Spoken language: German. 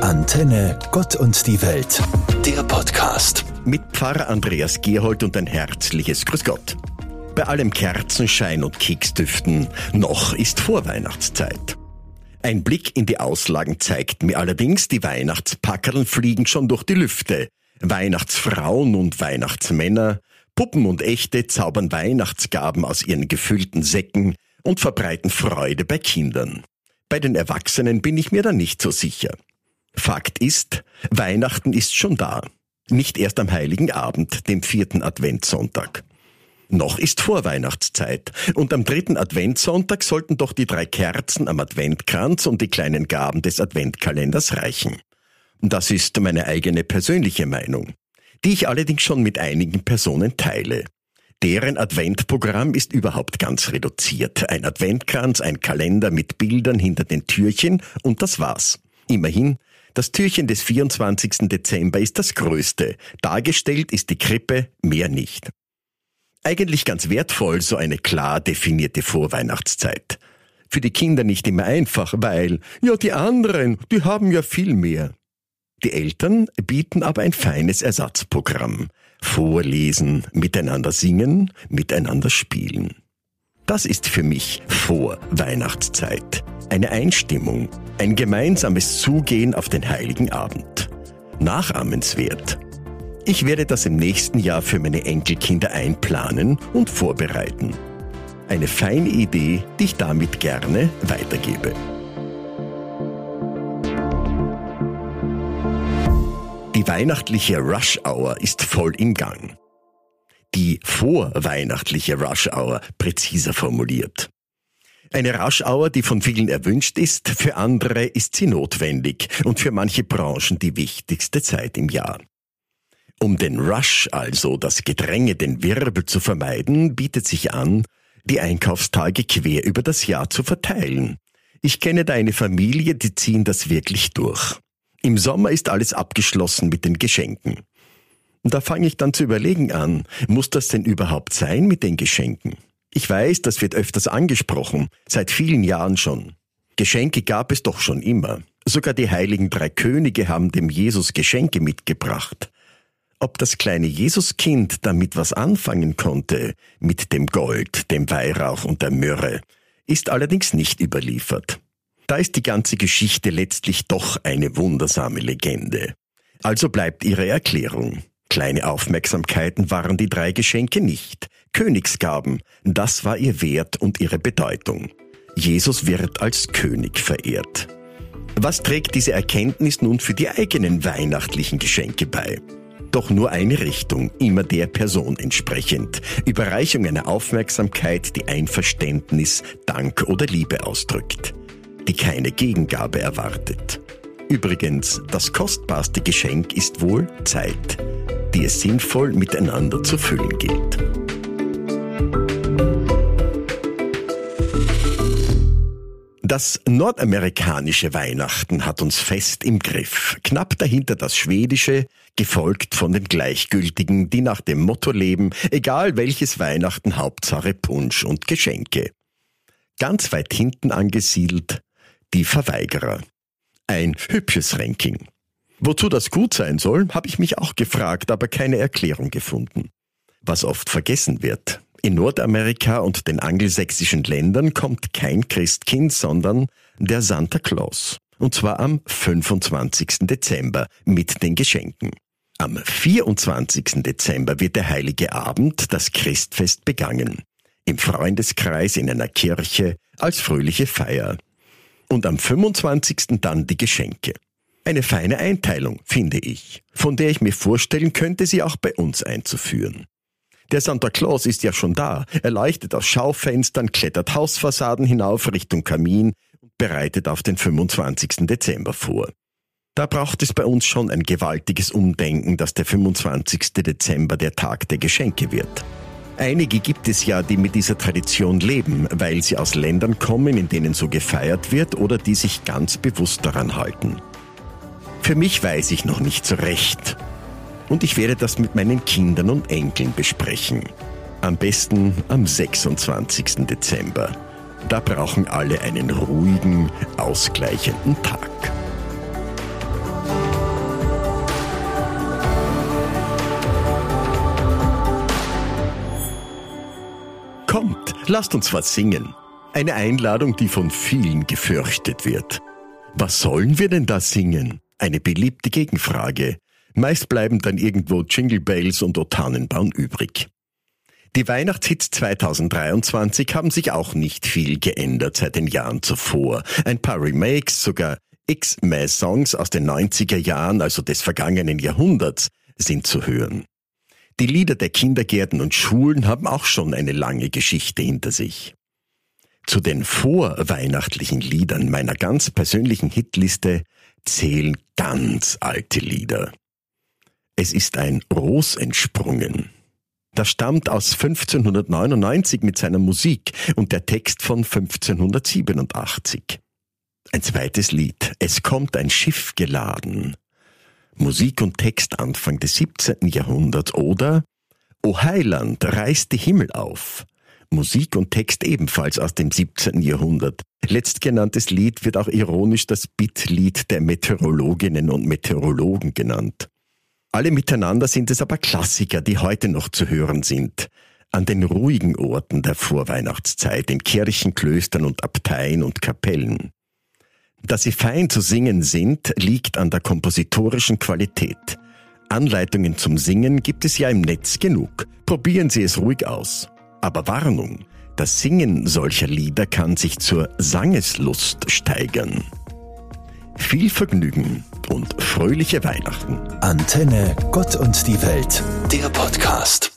Antenne Gott und die Welt, der Podcast. Mit Pfarrer Andreas Gerhold und ein herzliches Grüß Gott. Bei allem Kerzenschein und Keksdüften, noch ist Vorweihnachtszeit. Ein Blick in die Auslagen zeigt mir allerdings, die Weihnachtspackerln fliegen schon durch die Lüfte. Weihnachtsfrauen und Weihnachtsmänner, Puppen und Echte zaubern Weihnachtsgaben aus ihren gefüllten Säcken und verbreiten Freude bei Kindern. Bei den Erwachsenen bin ich mir da nicht so sicher. Fakt ist, Weihnachten ist schon da. Nicht erst am heiligen Abend, dem vierten Adventssonntag. Noch ist Vorweihnachtszeit und am dritten Adventssonntag sollten doch die drei Kerzen am Adventkranz und die kleinen Gaben des Adventkalenders reichen. Das ist meine eigene persönliche Meinung, die ich allerdings schon mit einigen Personen teile. Deren Adventprogramm ist überhaupt ganz reduziert. Ein Adventkranz, ein Kalender mit Bildern hinter den Türchen und das war's. Immerhin, das Türchen des 24. Dezember ist das größte. Dargestellt ist die Krippe, mehr nicht. Eigentlich ganz wertvoll, so eine klar definierte Vorweihnachtszeit. Für die Kinder nicht immer einfach, weil, ja, die anderen, die haben ja viel mehr. Die Eltern bieten aber ein feines Ersatzprogramm. Vorlesen, miteinander singen, miteinander spielen. Das ist für mich Vorweihnachtszeit. Eine Einstimmung, ein gemeinsames Zugehen auf den heiligen Abend. Nachahmenswert. Ich werde das im nächsten Jahr für meine Enkelkinder einplanen und vorbereiten. Eine feine Idee, die ich damit gerne weitergebe. Die weihnachtliche Rush Hour ist voll im Gang. Die vorweihnachtliche Rush Hour präziser formuliert. Eine Rush Hour, die von vielen erwünscht ist, für andere ist sie notwendig und für manche Branchen die wichtigste Zeit im Jahr. Um den Rush, also das Gedränge, den Wirbel zu vermeiden, bietet sich an, die Einkaufstage quer über das Jahr zu verteilen. Ich kenne da eine Familie, die ziehen das wirklich durch. Im Sommer ist alles abgeschlossen mit den Geschenken. Da fange ich dann zu überlegen an, muss das denn überhaupt sein mit den Geschenken? Ich weiß, das wird öfters angesprochen, seit vielen Jahren schon. Geschenke gab es doch schon immer. Sogar die heiligen drei Könige haben dem Jesus Geschenke mitgebracht. Ob das kleine Jesuskind damit was anfangen konnte, mit dem Gold, dem Weihrauch und der Myrrhe, ist allerdings nicht überliefert. Da ist die ganze Geschichte letztlich doch eine wundersame Legende. Also bleibt ihre Erklärung. Kleine Aufmerksamkeiten waren die drei Geschenke nicht. Königsgaben, das war ihr Wert und ihre Bedeutung. Jesus wird als König verehrt. Was trägt diese Erkenntnis nun für die eigenen weihnachtlichen Geschenke bei? Doch nur eine Richtung, immer der Person entsprechend. Überreichung einer Aufmerksamkeit, die Einverständnis, Dank oder Liebe ausdrückt, die keine Gegengabe erwartet. Übrigens, das kostbarste Geschenk ist wohl Zeit, die es sinnvoll miteinander zu füllen gilt. Das nordamerikanische Weihnachten hat uns fest im Griff. Knapp dahinter das schwedische, gefolgt von den Gleichgültigen, die nach dem Motto leben, egal welches Weihnachten, Hauptsache Punsch und Geschenke. Ganz weit hinten angesiedelt die Verweigerer. Ein hübsches Ranking. Wozu das gut sein soll, habe ich mich auch gefragt, aber keine Erklärung gefunden. Was oft vergessen wird. In Nordamerika und den angelsächsischen Ländern kommt kein Christkind, sondern der Santa Claus. Und zwar am 25. Dezember mit den Geschenken. Am 24. Dezember wird der heilige Abend, das Christfest, begangen. Im Freundeskreis in einer Kirche als fröhliche Feier. Und am 25. dann die Geschenke. Eine feine Einteilung, finde ich, von der ich mir vorstellen könnte, sie auch bei uns einzuführen. Der Santa Claus ist ja schon da. Er leuchtet aus Schaufenstern, klettert Hausfassaden hinauf Richtung Kamin und bereitet auf den 25. Dezember vor. Da braucht es bei uns schon ein gewaltiges Umdenken, dass der 25. Dezember der Tag der Geschenke wird. Einige gibt es ja, die mit dieser Tradition leben, weil sie aus Ländern kommen, in denen so gefeiert wird oder die sich ganz bewusst daran halten. Für mich weiß ich noch nicht so recht. Und ich werde das mit meinen Kindern und Enkeln besprechen. Am besten am 26. Dezember. Da brauchen alle einen ruhigen, ausgleichenden Tag. Kommt, lasst uns was singen. Eine Einladung, die von vielen gefürchtet wird. Was sollen wir denn da singen? Eine beliebte Gegenfrage. Meist bleiben dann irgendwo Jingle Bells und O Tannenbaum übrig. Die Weihnachtshits 2023 haben sich auch nicht viel geändert seit den Jahren zuvor. Ein paar Remakes, sogar X-Mass-Songs aus den 90er Jahren, also des vergangenen Jahrhunderts, sind zu hören. Die Lieder der Kindergärten und Schulen haben auch schon eine lange Geschichte hinter sich. Zu den vorweihnachtlichen Liedern meiner ganz persönlichen Hitliste zählen ganz alte Lieder. Es ist ein Ros entsprungen. Das stammt aus 1599 mit seiner Musik und der Text von 1587. Ein zweites Lied. Es kommt ein Schiff geladen. Musik und Text Anfang des 17. Jahrhunderts oder O Heiland reißt die Himmel auf. Musik und Text ebenfalls aus dem 17. Jahrhundert. Letztgenanntes Lied wird auch ironisch das Bittlied der Meteorologinnen und Meteorologen genannt. Alle miteinander sind es aber Klassiker, die heute noch zu hören sind. An den ruhigen Orten der Vorweihnachtszeit, in Kirchen, Klöstern und Abteien und Kapellen. Dass sie fein zu singen sind, liegt an der kompositorischen Qualität. Anleitungen zum Singen gibt es ja im Netz genug. Probieren Sie es ruhig aus. Aber Warnung, das Singen solcher Lieder kann sich zur Sangeslust steigern. Viel Vergnügen und fröhliche Weihnachten. Antenne Gott und die Welt, der Podcast.